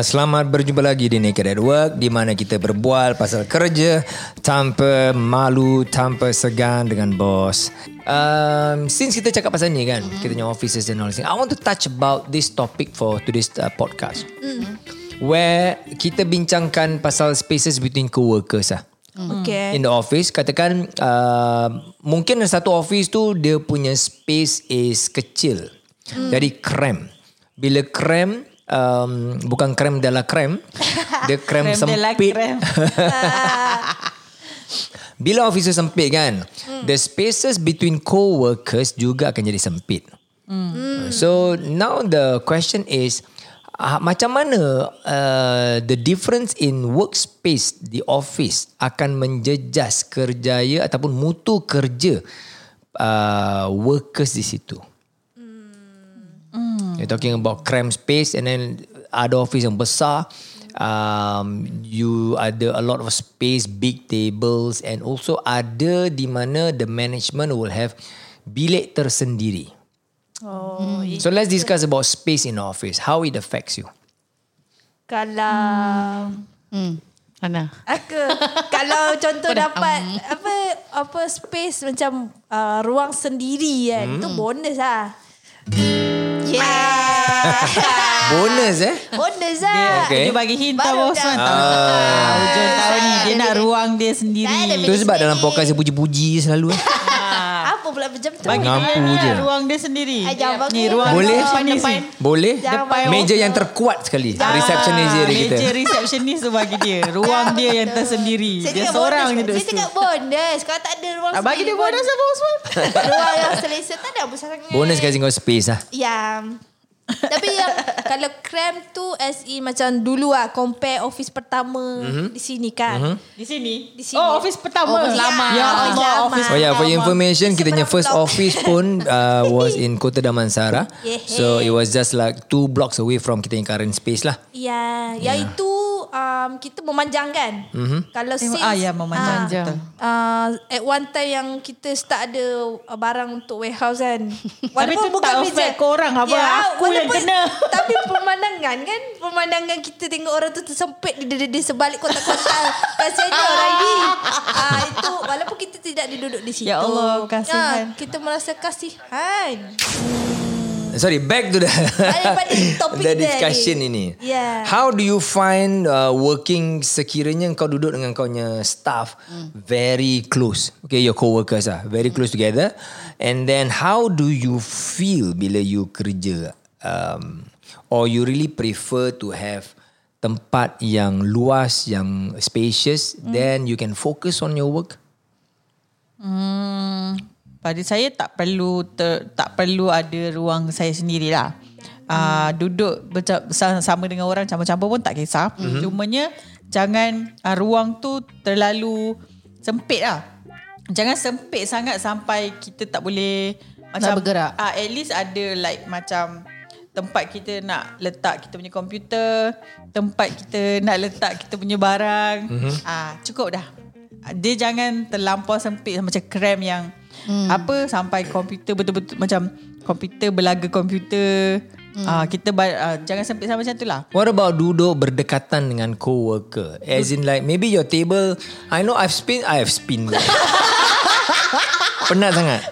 selamat berjumpa lagi di Naked at Work di mana kita berbual pasal kerja tanpa malu, tanpa segan dengan bos. Um, since kita cakap pasal ni kan, kita punya offices and all this, I want to touch about this topic for today's uh, podcast. Where kita bincangkan pasal spaces between co-workers lah. Okay. In the office Katakan uh, Mungkin satu office tu Dia punya space is kecil hmm. Jadi krem Bila krem um, Bukan krem de la krem Dia krem, de sempit krem. Bila office sempit kan hmm. The spaces between co-workers Juga akan jadi sempit hmm. So now the question is uh, Macam mana uh, The difference in workspace Di office Akan menjejas kerjaya Ataupun mutu kerja uh, Workers di situ You're talking about cram space and then ada office yang besar. Um, you ada a lot of space, big tables and also ada di mana the management will have bilik tersendiri. Oh, So let's discuss about space in office. How it affects you. kalau Hmm. Ana. aku kalau contoh dapat apa apa space macam uh, ruang sendiri kan Hmm. tu bonus lah. Yeah. Bonus eh? bonus lah. Okay. Dia bagi hint Baru tau bos dah. kan. Ah. Hujung tahun ni dia nak ruang dia sendiri. Itu sebab dalam podcast dia puji-puji selalu. Eh? Apa pula macam tu? Bagi dia je. ruang dia sendiri. Ah, jangan Ni ruang Boleh? depan sih. Boleh? Depan Meja yang terkuat sekali. Receptionist dia, dia kita. Meja receptionist tu bagi dia. Ruang dia yang tersendiri. Saya Dia seorang bonus. je duduk Saya cakap bonus. Kalau tak ada ruang Ah, bagi dia bonus bos. bos. Ruang yang selesa tak ada besar sangat. Bonus kasi kau space lah. Ya. Tapi yang kalau cram tu as in macam dulu lah compare office pertama di sini kan. Di sini. Di sini. Oh, office pertama. Office lama. Ya, Office Allah, lama. office Oh yeah, for your information, kita punya first office pun uh, was in Kota Damansara. Yeah. So it was just like two blocks away from kita yang current space lah. Ya, yang itu um, kita memanjangkan. Mm-hmm. Kalau Eh, since ah, ya, memanjang. ah, uh, at one time yang kita start ada uh, barang untuk warehouse kan. Tapi tu tak affect korang, apa? Aku yang kena. Tapi pemandangan kan, pemandangan kita tengok orang tu tersempit di, di, di sebalik kotak-kotak. Kasihannya orang ni. Ah itu walaupun kita tidak duduk di situ. Ya Allah, kasihan. Ah, kita merasa kasihan. Sorry, back to the topik the discussion ni. ini. Yeah. How do you find uh, working sekiranya kau duduk dengan kau punya staff very close? Okay, your co-workers ah, very close together. And then how do you feel bila you kerja? Um, or you really prefer to have tempat yang luas, yang spacious, then you can focus on your work? Hmm, pada saya tak perlu ter, tak perlu ada ruang saya sendirilah. Uh, duduk sama dengan orang campur-campur pun tak kisah. Mm-hmm. Cumanya jangan uh, ruang tu terlalu sempit lah. Jangan sempit sangat sampai kita tak boleh macam bergerak. Ah, at least ada like macam tempat kita nak letak kita punya komputer, tempat kita nak letak kita punya barang. Mm-hmm. Ah, cukup dah. Dia jangan terlampau sempit macam krem yang hmm. apa sampai komputer betul-betul macam komputer belaga komputer. Hmm. Ah, kita ba- ah, jangan sempit sama macam tu lah. What about duduk berdekatan dengan co-worker? As in like maybe your table, I know I've spin, I have spin. Penat sangat.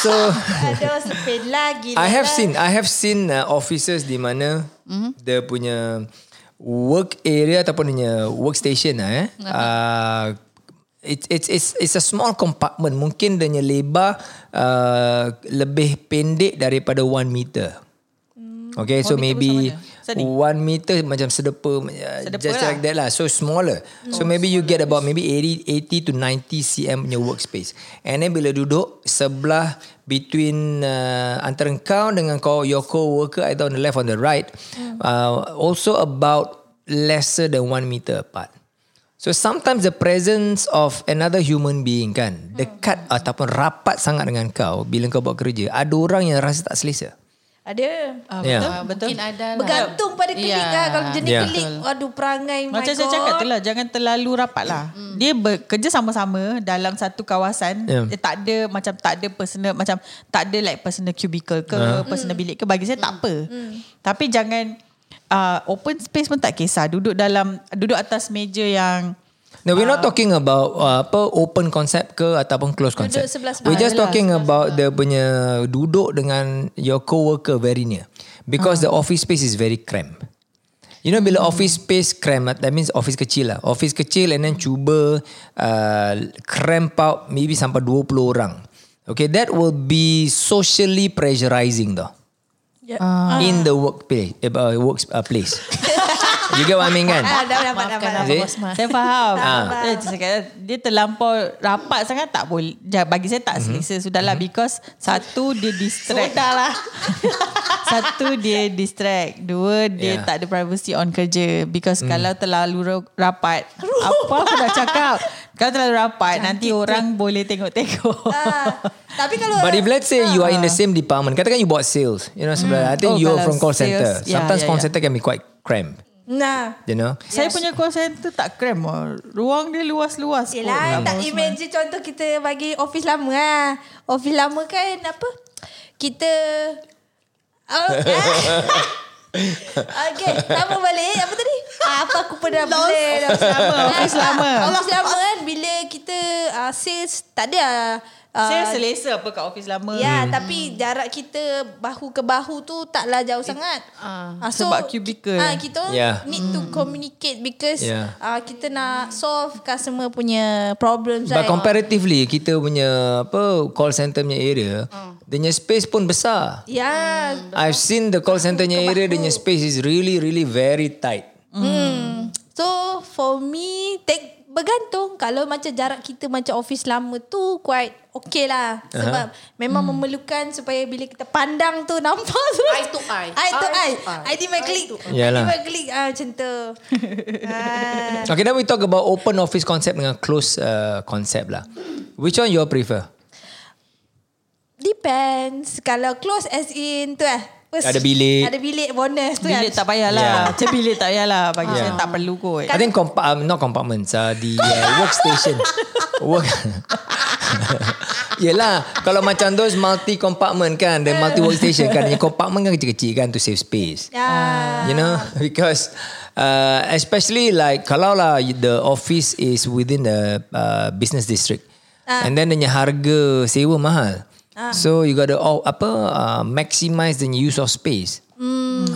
So Ada sepin lagi. I have seen, I have seen uh, offices di mana mm-hmm. dia punya work area ataupun punya workstation lah eh. Uh, it's it's it's it's a small compartment. Mungkin dia lebar uh, lebih pendek daripada one meter. Okay, so One meter maybe macam mana? Sedih. one meter macam sedepa, Sedepa just lah. like that lah. So smaller. So maybe you get about maybe 80 80 to 90 cm punya workspace. And then bila duduk sebelah between uh, antara kau dengan kau your co-worker either on the left or on the right uh, also about lesser than one meter apart. So sometimes the presence of another human being kan dekat ataupun rapat sangat dengan kau bila kau buat kerja ada orang yang rasa tak selesa. Ada. Ah, Ya. betul, betul. Mungkin ada lah. Bergantung pada klik Ya. lah. Kalau jenis Ya. klik, waduh perangai. Macam saya God. cakap tu lah Jangan terlalu rapat lah Dia bekerja sama-sama Dalam satu kawasan Ya. Dia tak ada Macam tak ada personal Macam tak ada like personal cubicle ke Personal bilik ke Bagi saya tak apa Tapi jangan uh, Open space pun tak kisah Duduk dalam Duduk atas meja yang No, we're not talking about uh, apa open concept ke ataupun close concept. sebelah sebelah. We're just Ah, yelah, talking about the punya duduk dengan your co-worker very near. Because the office space is very cramped. You know bila office space cramped, that means office kecil lah. Office kecil and then cuba uh, cramp out maybe sampai 20 orang. Okay, that will be socially pressurizing though. Ya. In the workplace, uh, work uh, place. you get what I mean kan? Ah, dah dapat, dapat. Dapat. Saya faham. Ah. Dia, cakap, dia terlampau rapat sangat tak boleh. Bagi saya tak selesa. Sudahlah because satu dia distract. Sudahlah. satu dia distract. Dua dia Yeah. tak ada privacy on kerja. Because kalau terlalu ra- rapat. apa aku dah cakap. Kalau terlalu rapat nanti orang boleh tengok-tengok. Ah, tapi kalau But if let's say you are in the same department, katakan you buat sales, you know, sebelah, I think Oh, you're from call sales, center. yeah, Sometimes yeah, call yeah. center can be quite cramped, Nah, you know. Saya punya call center tak cram. oh. Ruang dia luas-luas. kot. Yelah, Lah, tak imagine contoh kita bagi office lama lah. Office lama kan apa? Kita... Oh, okay, sama balik. Apa tadi? Ah, apa aku pernah boleh. office lama, office lama. Office lama kan bila kita uh, sales tak ada uh, Saya selesa apa kat office lama. Ya, tapi jarak kita bahu ke bahu tu taklah jauh sangat. ah. Ah, Sebab cubicle. Ah, kita Yeah. need to communicate because Yeah. ah, kita nak solve customer punya problems But right. comparatively, kita punya apa call center punya area, dia punya space pun besar. Ya. I've seen the call center punya area, dia punya space is really, really very tight. Hmm. So for me take bergantung kalau macam jarak kita macam office lama tu quite okay lah sebab uh-huh. memang hmm. memerlukan supaya bila kita pandang tu nampak tu Eye to eye. eye to Eye eye to eye. I di my click I di Yalah. my click ah macam tu ah. Okay, then we talk about open office concept dengan close uh, concept lah. Which one you prefer? Depends Kalau close as in tu eh First, Ada bilik. Ada bilik bonus tu Bilik kan tak payahlah. Yeah. Macam bilik tak payahlah. Bagi Ah. saya tak perlu kot. I think compa- um, not compartments, uh, the uh, workstation. Work. Yelah, kalau macam those multi compartment kan, the multi workstation kan, yang compartment kan kecil-kecil kan to save space. Ya. You know, because uh, especially like kalau lah the office is within the uh, business district, and then the harga sewa mahal. So you got to oh, apa uh, maximize the use of space.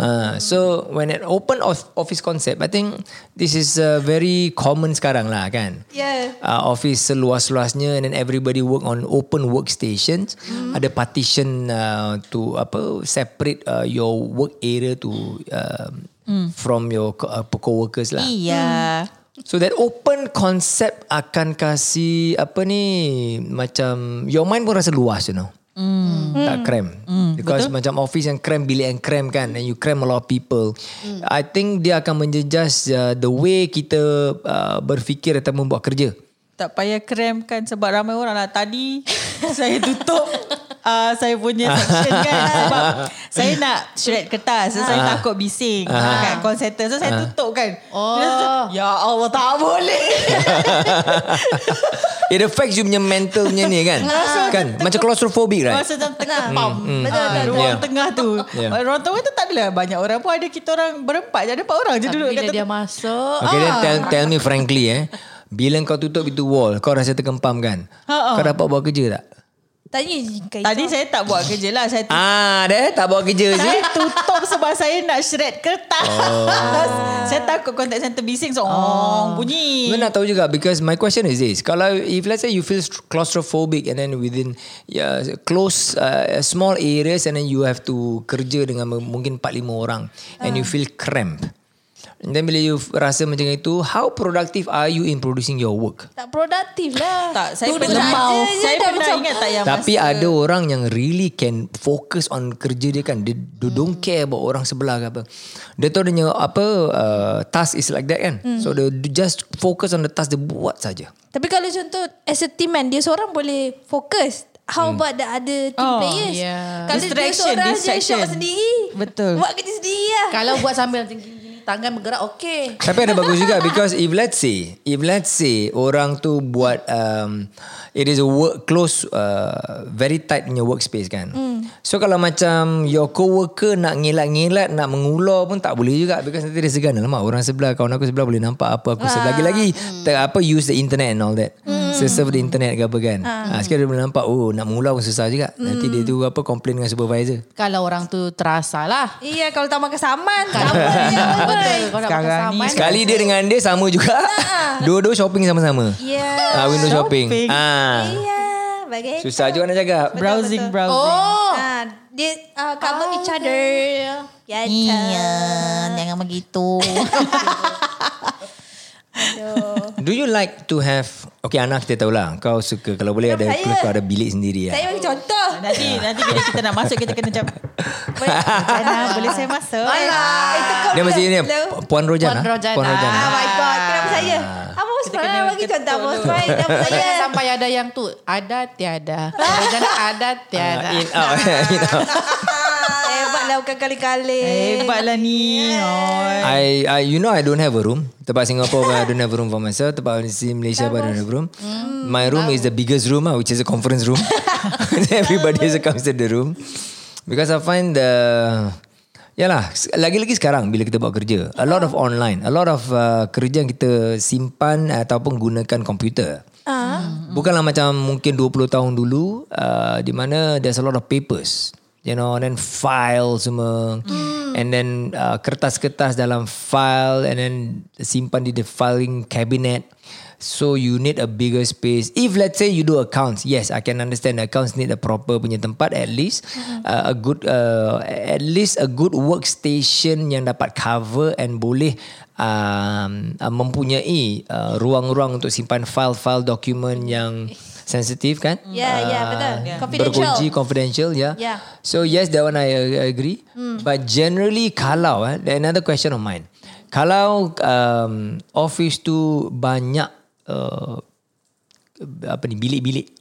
Uh, so when an open of- office concept, I think this is uh, very common sekarang lah kan. Yeah. Uh, office seluas-luasnya and then everybody work on open workstations. Ada partition uh, to apa separate uh, your work area to uh, from your uh, co-workers lah. Iya. So that open concept akan kasih apa ni macam your mind pun rasa luas you know. Mm. Tak cram. Mm, Because betul? macam office yang cram bilik yang cram kan and you cram a lot of people. Mm. I think dia akan menjejas uh, the way kita uh, berfikir atau membuat kerja. Tak payah cram kan sebab ramai orang lah. Tadi saya tutup uh, saya punya section kan sebab saya nak shred kertas. So saya takut bising kat call center. So saya tutup kan. Oh. Ya Allah tak boleh. It affects you punya mental punya ni kan. kan macam claustrophobic right? Masa dalam tengah pam. Betul, Ah, betul, Ruang Yeah. tengah tu. Yeah. Ruang tengah tu tak adalah banyak orang pun ada kita orang berempat je. Ada empat orang je Tapi duduk bila kat dia masuk Okay then tell, tell me frankly eh. Bila kau tutup itu wall, kau rasa terkempam kan? Ha-ha. Kau dapat buat kerja tak? Tadi Ita. saya tak buat kerja lah. Saya Ah, deh tak buat kerja je. Saya tutup sebab saya nak shred kertas. Oh. saya takut contact center bising so oh. bunyi. Saya nak tahu juga because my question is this. Kalau if let's say you feel claustrophobic and then within yeah, close uh, small areas and then you have to kerja dengan mungkin 4 5 orang and you feel cramped. And then bila you rasa macam itu, how productive are you in producing your work? Tak produktif lah. Tak, saya Duduk pernah saya dah pernah macam- ingat tak yang Tapi masa ada orang yang really can focus on kerja dia kan. Dia, dia don't care about orang sebelah ke apa. Dia tahu dia apa uh, task is like that kan. So dia just focus on the task dia buat saja. Tapi kalau contoh as a team kan dia seorang boleh fokus. how about the other team Oh, players? yeah. Kalau dia Distraction, seorang je distraction. shot sendiri. Betul. Buat kerja sendiri lah. Kalau buat sambil gini-gini tangan bergerak okey. Tapi ada bagus juga because if let's say if let's say orang tu buat um, it is a work close uh, very tight punya workspace kan. Mm. So kalau macam your co-worker nak ngilat-ngilat nak mengular pun tak boleh juga because nanti dia segan lama orang sebelah kawan aku sebelah boleh nampak apa aku sebelah lagi-lagi mm. apa use the internet and all that. Mm. Serve the internet ke apa kan. Ah. Ha, sekarang dia boleh nampak oh nak mengular pun susah juga. Mm. Nanti dia tu apa complain dengan supervisor. Kalau orang tu terasa lah. Iya, kalau tak makan saman. Sama je. Betul. Kalau Sekarang ni saman. Sekali dia dengan dia sama juga. Dua-dua shopping sama-sama. Ya. Ah, window shopping. Shopping. Ah. Iya. Bagai. Susah juga nak cakap. Browsing, browsing. Oh. Ah, dia uh, cover each other. Ya, Iya, jangan begitu. Do you like to have Okay anak kita tahulah Kau suka Kalau boleh ada Saya- Kalau kau ada bilik sendiri Saya lah. bagi contoh. Nanti nanti bila kita nak masuk kita kena macam Ana boleh saya masuk? Alah, itu kau Dia mesti ni Hello. Puan Rojana Puan Rojana. Puan Rojana Oh my god, kenapa saya? Apa bagi contoh Kenapa saya? Sampai ada yang tu ada tiada. Jangan ada tiada. Ah, In out In out Hebatlah bukan kali-kali. Hebatlah ni. Oh. I, I you know I don't have a room. Tempat Singapore I don't have a room for myself. Tempat di Malaysia I don't have a room. My room is the biggest room ah, which is a conference room. Everybody is comes to the room because I find the Yalah, lagi-lagi sekarang bila kita buat kerja, a lot of online, a lot of uh, kerja yang kita simpan ataupun gunakan komputer. Bukanlah macam mungkin 20 tahun dulu uh, di mana there's a lot of papers. You know, and then file semua. And then uh, kertas-kertas dalam file and then simpan di the filing cabinet. So you need a bigger space. If let's say you do accounts, yes, I can understand accounts need a proper punya tempat at least uh, a good uh, at least a good workstation yang dapat cover and boleh um, uh, mempunyai uh, ruang-ruang untuk simpan file-file dokumen yang sensitif kan? Ya, ya, betul. Confidential. Berkunci confidential ya. Yeah. So yes that one I uh, agree. But generally kalau eh another question of mine. Kalau um, office tu banyak uh, apa ni bilik-bilik.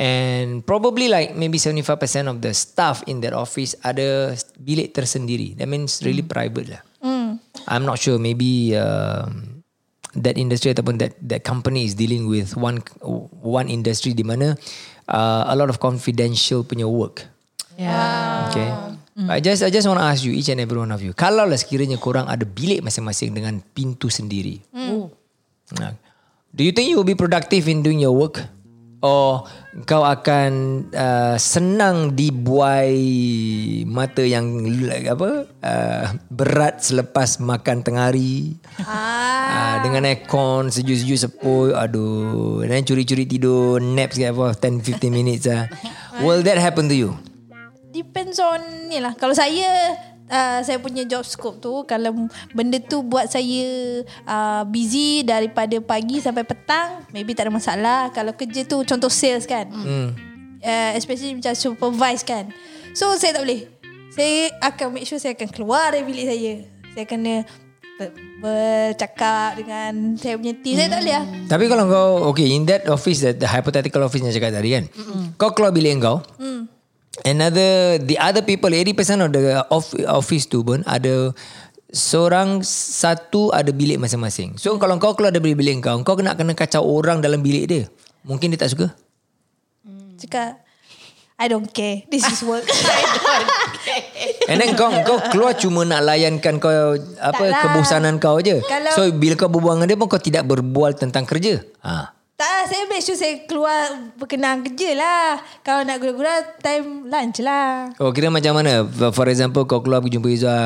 And probably like maybe 75% of the staff in that office ada bilik tersendiri. That means really private lah. I'm not sure maybe um, that industry ataupun that that company is dealing with one one industry di mana uh, a lot of confidential punya work. Ya. Okay. I just I just want to ask you each and every one of you. Kalau lah sekiranya korang ada bilik masing-masing dengan pintu sendiri. Nah, Do you think you will be productive in doing your work? Or kau akan uh, senang dibuai mata yang apa uh, berat selepas makan tengah hari ah. uh, dengan aircon sejuk-sejuk sepoi aduh dan curi-curi tidur nap sikit apa 10-15 minutes ah. Will that happen to you? Depends on ni lah. Kalau saya uh, saya punya job scope tu kalau benda tu buat saya uh, busy daripada pagi sampai petang maybe tak ada masalah. Kalau kerja tu contoh sales kan. Hmm. Uh, especially macam supervise kan. So saya tak boleh. Saya akan make sure saya akan keluar dari bilik saya. Saya kena ber- bercakap dengan saya punya team. Saya tak boleh lah. Tapi kalau kau Okay in that office that The hypothetical office yang cakap tadi kan mm Kau keluar bilik kau mm. Another The other people 80% of the off, office tu pun Ada Seorang Satu ada bilik masing-masing So kalau kau keluar dari bilik kau Kau kena kena kacau orang dalam bilik dia Mungkin dia tak suka Cakap I don't care. This is work. And then kau kau keluar cuma nak layankan kau apa Tak lah. kebosanan kau je. Kalau- so bila kau berbual dengan dia pun kau tidak berbual tentang kerja. Ha. Tak lah, saya make sure saya keluar berkenaan kerja lah. Kalau nak gura-gura, time lunch lah. Oh kira macam mana For example Kau keluar pergi jumpa Izwa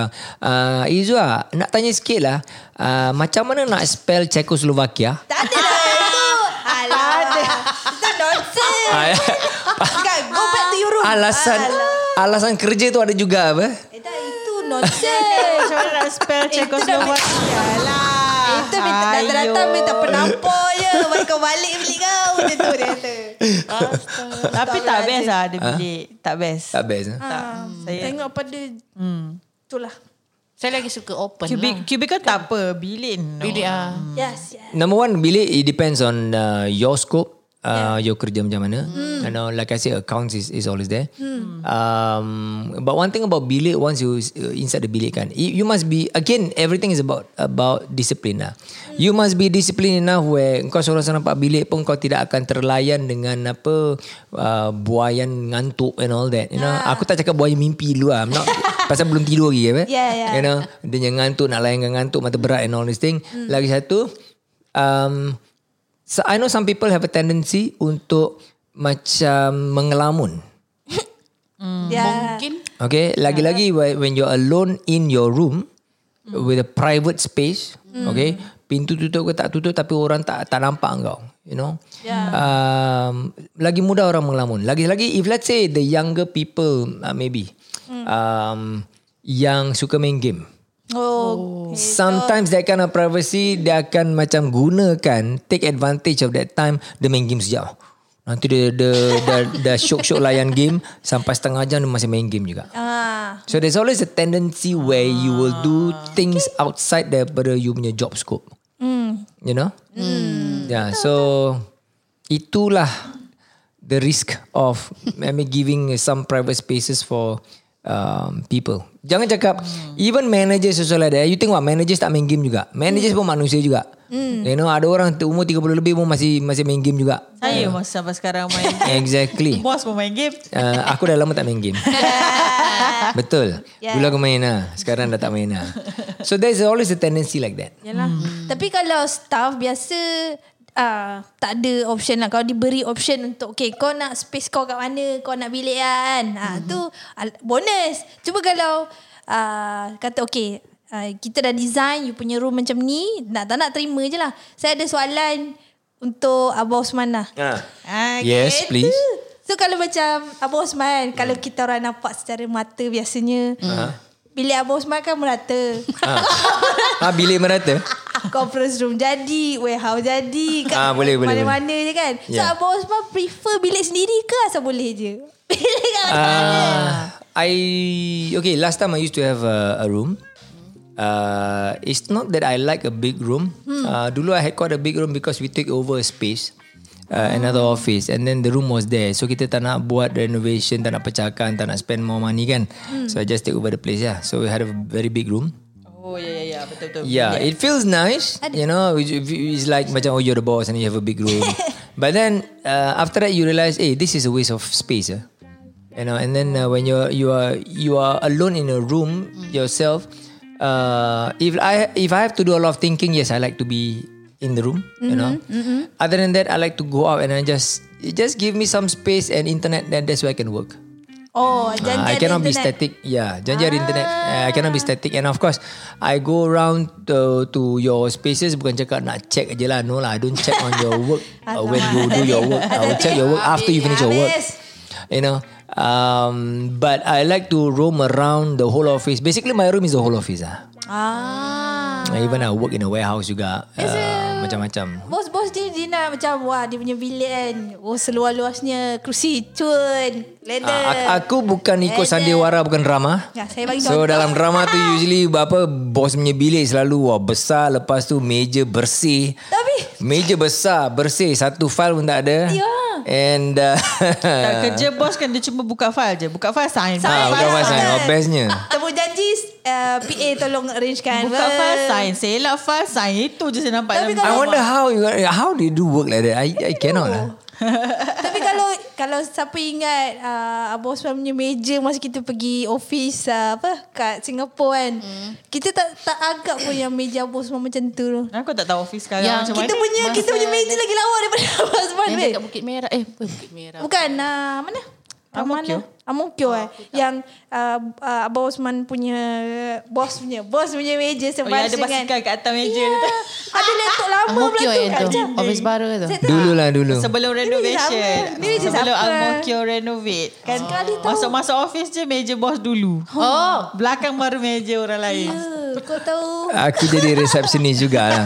uh, Izwa Nak tanya sikit lah uh, Macam mana nak spell Czechoslovakia Tak ada lah itu. Alah. Itu nonsense. Ah, ya. Kan, go back to your room. Alasan Alasan kerja tu ada juga apa Eh tak, itu nonsense. Macam mana nak spell Czechoslovakia lah. Datang-datang minta penampor je. Baru kau balik bilik kau. Macam tu dia kata. Tapi tak best lah ada bilik. Tak best. Tak best eh? Tak. Saya Tengok pada hmm. itulah. Saya lagi suka open Cubic, lah. cubicle tak apa. Bilik no. Bilik ah. Yes, yes. Number one Bilik it depends on uh, Your scope uh, your kerja macam mana. You know, like I said, accounts is, is always there. Um, but one thing about bilik, once you uh, inside the bilik kan, you, you must be again everything is about about discipline lah. You must be disciplined enough where kau seorang-seorang nampak bilik pun kau tidak akan terlayan dengan apa uh, buayan ngantuk and all that. You know, aku tak cakap buayan mimpi dulu lah. I'm not pasal belum tidur lagi. Yeah, yeah. You know, dia ngantuk nak layankan ngantuk mata berat and all this thing. Lagi satu, um, so I know some people have a tendency untuk macam mengelamun. Yeah. Mungkin Okay, lagi-lagi when when you're alone in your room with a private space, okay, pintu tutup ke tak tutup tapi orang tak tak nampak kau, you know. Yeah. Um, lagi mudah orang mengelamun. Lagi-lagi if let's say the younger people uh, maybe um, yang suka main game. Oh. Sometimes that kind of privacy dia akan macam gunakan take advantage of that time dia main game sejauh. Nanti dia dia dah dah syok-syok layan game sampai setengah jam dia masih main game juga. Ah. So there's always a tendency where you will do things outside daripada you punya job scope. You know? Yeah, so itulah the risk of maybe giving some private spaces for um, people. Jangan cakap even managers also like that. You think what managers tak main game juga. Managers pun manusia juga. You know ada orang umur 30 lebih pun masih masih main game juga. Saya masih sampai sekarang main game. Exactly. Bos pun main game. Uh, aku dah lama tak main game. Betul. Dulu aku main lah. Sekarang dah tak main lah. So there's always a tendency like that. Yalah. Hmm. Tapi kalau staff biasa uh, tak ada option lah. Kalau diberi option untuk okay kau nak space kau kat mana, kau nak bilik kan. Ah tu al- bonus. Cuba kalau uh, kata okay uh, kita dah design you punya room macam ni, nak tak nak terima je lah. Saya ada soalan untuk Abah Osman lah. Ah, Yes, gitu. please. So kalau macam Abah Osman, kalau kita orang nampak secara mata biasanya, bilik Abah Osman kan merata. Ah, bilik merata. Conference room jadi Warehouse jadi kat Ah, boleh, boleh, Mana-mana je kan So Yeah. Abang Osman prefer bilik sendiri ke Asal boleh je Bilik kat mana Uh, I okay. Last time I used to have a, a room. Uh, it's not that I like a big room. Uh, dulu I had quite a big room because we take over a space, uh, another office, and then the room was there. So kita tak nak buat renovation, tak nak pecahkan, tak nak spend more money kan. So I just take over the place. Yeah. So we had a very big room. Oh ya ya ya betul betul. Yeah, it feels nice. You know, it- it- it's like macam oh you're the boss and you have a big room. but then uh, after that you realize, hey, this is a waste of space. Eh? You know, and then uh, when you're you are you are alone in a room yourself, uh, if I if I have to do a lot of thinking, yes, I like to be in the room. You know, other than that, I like to go out and I just just give me some space and internet. Then that's where I can work. Oh Uh, janji I cannot be internet. static. Yeah, janji ada internet. Uh, I cannot be static. And of course, I go around to, to your spaces bukan cakap nak check aje lah. No lah, I don't check on your work uh, when you do your work. I will check your work after you finish your work. You know, um, but I like to roam around the whole office. Basically, my room is the whole office. Ah, Ah. Even I work in a warehouse juga. Uh, macam-macam. Bos-bos dia, dia nak macam Wah dia punya bilik kan Oh seluar-luasnya Kerusi cun Leather Uh, aku bukan ikut sandiwara bukan drama. Ya, saya bagi So contoh. dalam drama tu usually apa bos punya bilik selalu wah besar lepas tu meja bersih. Tapi Meja besar bersih satu file pun tak ada. Ya. And uh, Tak, kerja bos kan dia cuma buka file je. Buka file sign. Sign. ah, bukan pasal Sign. oh, bestnya. Temu janji uh, PA tolong arrangekan Buka file sign. Selak file sign. Itu je saya nampak. Tapi dalam I kalau- wonder how you how they do work like that. I I cannot lah. Tapi kalau kalau siapa ingat uh, Abang Osman punya meja masa kita pergi office uh, apa kat Singapura kan. Hmm. Kita tak tak agak pun yang meja Abang Osman macam tu. Aku tak tahu office sekarang Yang macam Kita mana. punya kita punya meja lagi lawa daripada Abang Osman. Yang dekat Bukit Merah. Eh, bukan Bukit Merah. Bukan uh, mana? Kat Ang-Mo-Kio. mana? Amokyo eh. Yang uh, uh, Abang Osman punya bos punya bos punya meja Oh, yang ada basikal kat atas meja Ya. tu. Ada laptop lama pula Ang-Mo-Kio tu kat. Office baru tu. Dulu lah dulu. Sebelum renovation. sama. Ni meja Sebelum siapa? Al-Mokyo renovate. Kan tahu. Masuk-masuk office je meja bos dulu. Oh. Belakang baru meja orang lain. Ya, Kau tahu Aku jadi resepsionis jugalah.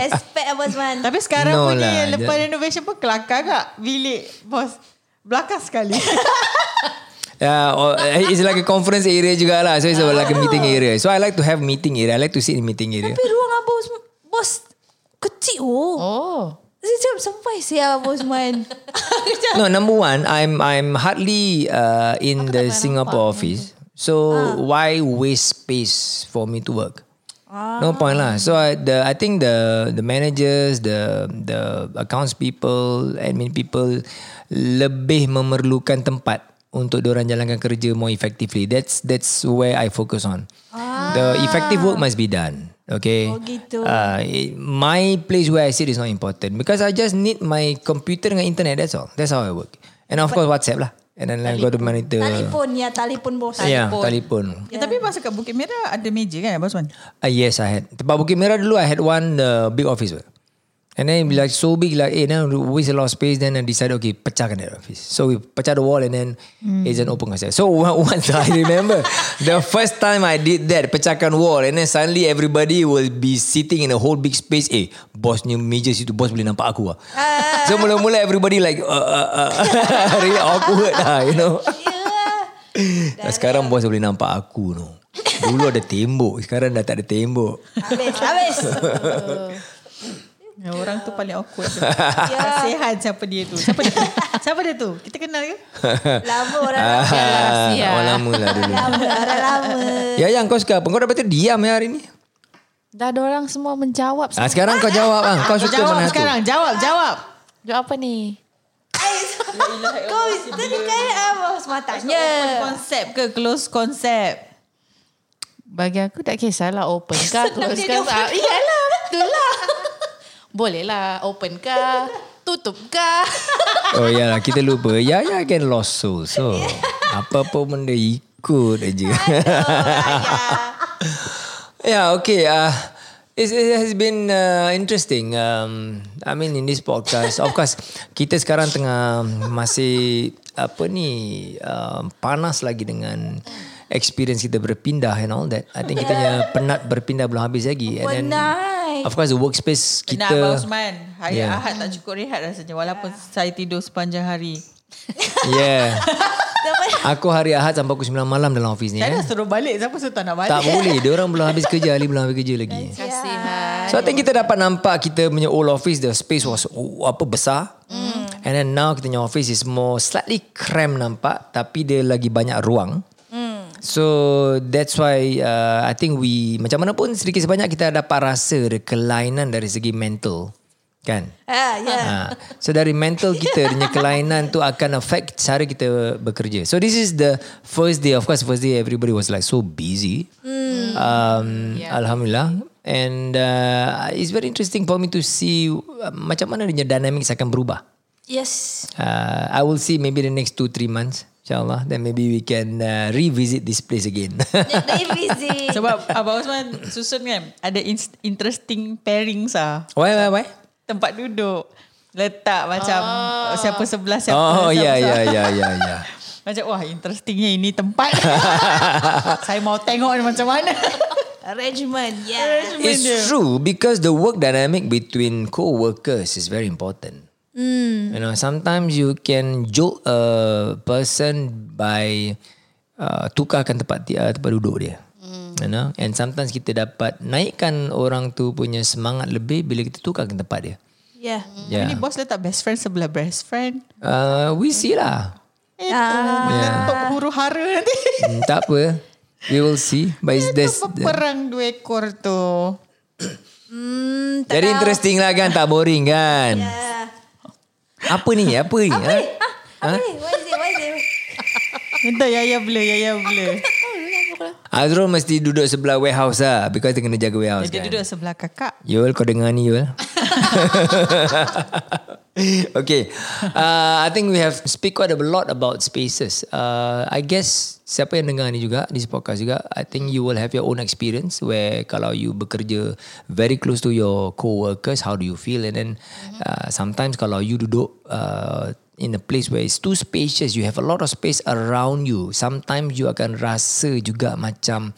Respect Abang Osman Tapi sekarang No punya lah, lepas renovation pun kelakar tak bilik bos. Belakang sekali. Yeah, or, uh, it's like a conference area jugalah. So it's like a meeting area. So I like to have meeting area. I like to sit in meeting area. Tapi ruang Abang Osman Bos Kecil oh. Oh. Saya cakap sampai siapa Bosman. No, number one, I'm I'm hardly uh, in the Singapore office. So why waste space for me to work? No point lah. So I, the I think the the managers, the the accounts people, admin people lebih memerlukan tempat untuk orang jalankan kerja more effectively. That's that's where I focus on. The effective work must be done. Okay. Oh, gitu. Uh, it- my place where I sit is not important because I just need my computer dengan internet. That's all. That's how I work. And of course WhatsApp lah. And then I go to monitor. Telefon ya, telefon bos. Yeah, telefon. Ya, tapi masa kat Bukit Merah ada meja kan Abang Osman? Uh, yes, I had. Tempat Bukit Merah dulu, I had one uh, big office. Right? And then like so big, like, eh, now waste a lot of space. Then I decided, okay, pecahkan that office. So we pecah the wall and then it's an open concept. So once I remember, the first time I did that, pecahkan wall and then suddenly everybody will be sitting in a whole big space. Eh, boss ni meja situ, boss boleh nampak aku lah. so mula-mula everybody like, uh, uh, uh, really awkward lah, you know. Dan sekarang bos boleh nampak aku no. Dulu ada tembok, sekarang dah tak ada tembok. Habis, habis. Ya, orang tu paling awkward tu. Kasihan siapa dia tu. Siapa dia tu? Siapa dia tu? Kita kenal ke? Lama orang lama. Ah, orang lama lah dulu. Lama, orang lama. Ya yang kau suka apa? Kau dapat tu diam ya hari ni. Dah ada orang semua menjawab. Ah, sekarang kau jawab ah. Kau suka Jawab mana sekarang. Jawab, jawab. Jawab apa ni? Kau tadi kan apa sematanya. Konsep ke close konsep? Bagi aku tak kisahlah open ke close ke. Ah, Iyalah betul lah. Boleh lah open ke tutup ke. Oh ya lah kita lupa. Ya ya can lost soul. So apa-apa benda ikut aja. yeah, okay. Uh, it, it has been uh, interesting. Um, I mean in this podcast, of course, kita sekarang tengah masih apa ni um, panas lagi dengan experience kita berpindah and all that. I think kita punya penat berpindah belum habis lagi. And then, Penat. Of course, the workspace Kita, kita. Abang Osman. Hari Yeah. Ahad tak cukup rehat rasanya. Walaupun saya tidur sepanjang hari. Yeah. Aku hari Ahad sampai pukul 9 malam dalam office ni. Saya Eh. dah suruh balik. Siapa suruh tak nak balik? Tak boleh. Dia orang belum habis kerja. Ali belum habis kerja lagi. Kasihan. So I think kita dapat nampak kita punya old office the space was oh, apa besar. Hmm. And then now kita punya office is more slightly cramped nampak tapi dia lagi banyak ruang. So that's why uh, I think we macam mana pun sedikit sebanyak kita dapat rasa ada kelainan dari segi mental. Kan? Ah, ya. Ha. So dari mental kita punya kelainan tu akan affect cara kita bekerja. So this is the first day. Of course, first day everybody was like so busy. Um, Alhamdulillah. And uh, it's very interesting for me to see uh, macam mana dia dynamics akan berubah. Yes. Uh, I will see maybe the next two three months. InsyaAllah. Then maybe we can uh, revisit this place again. Busy. Sebab Abang Osman susun kan ada in- interesting pairings ah. why, why, why? Tempat duduk. Letak macam siapa sebelah siapa. Oh, ya, sebelah. ya, ya, ya, ya. Macam wah interestingnya ini tempat. Saya mau tengok ni macam mana. Arrangement. Yeah. It's true because the work dynamic between co-workers is very important. You know, sometimes you can jolt a person by uh, tukarkan tempat uh, tempat duduk dia. You know, and sometimes kita dapat naikkan orang tu punya semangat lebih bila kita tukarkan tempat dia. Yeah. Yeah. Ini bos letak best friend sebelah best friend. Uh, we see lah. Itu meletup huru hara nanti. Hmm, tak apa. We will see. But it's, Itu there's, berperang dua ekor tu. Hmm, tak jadi tahu. interesting lah kan. Tak boring kan. Yeah. Apa ni? Apa ni? Apa ha? ni? Ha? Apa ni? What is it? What is it? Minta Yaya blur, Yaya blur. Azrul mesti duduk sebelah warehouse lah because dia kena jaga warehouse Dia kan. duduk sebelah kakak. Yul kau dengar ni Yul. okay. Uh, I think we have speak quite a lot about spaces. Uh, I guess siapa yang dengar ni juga di podcast juga, I think you will have your own experience where kalau you bekerja very close to your co-workers, how do you feel? And then uh, sometimes kalau you duduk uh, in a place where it's too spacious, you have a lot of space around you. Sometimes you akan rasa juga macam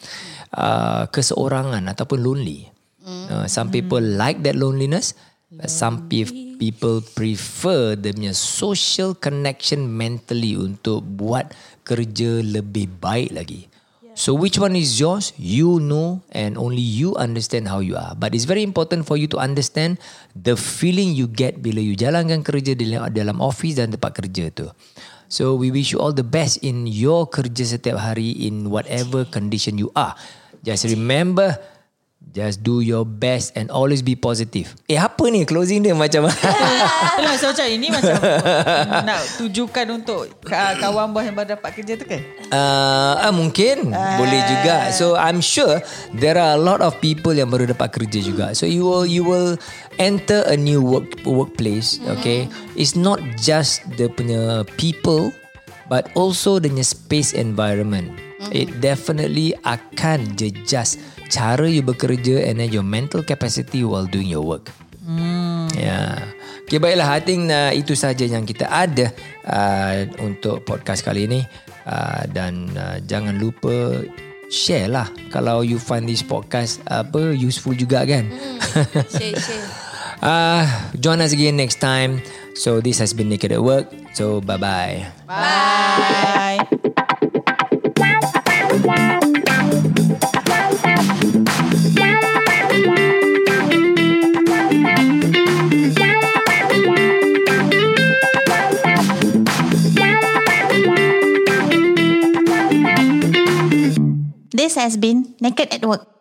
uh, keseorangan ataupun lonely. Uh, some people like that loneliness. But some pe- people prefer the punya social connection mentally untuk buat kerja lebih baik lagi. So which one is yours? You know and only you understand how you are. But it's very important for you to understand the feeling you get bila you jalankan kerja dalam, dalam office dan tempat kerja tu. So we wish you all the best in your kerja setiap hari in whatever condition you are. Just remember Just do your best and always be positive. Eh apa ni closing dia macam Itulah so macam ini macam nak tujukan untuk ka- kawan bos yang baru dapat kerja tu kan? Uh, ah, mungkin boleh juga. So I'm sure there are a lot of people yang baru dapat kerja juga. So you will you will enter a new work workplace. Okay, it's not just the punya people, but also the space environment. It definitely akan jejas cara you bekerja and then your mental capacity while doing your work. Hmm. Ya. Okay, baiklah. I think uh, itu saja yang kita ada uh, untuk podcast kali ini. Uh, dan uh, jangan lupa share lah kalau you find this podcast apa useful juga kan. Share, share. uh, join us again next time. So this has been Naked at Work. So bye bye. Bye. This has been Naked at Work.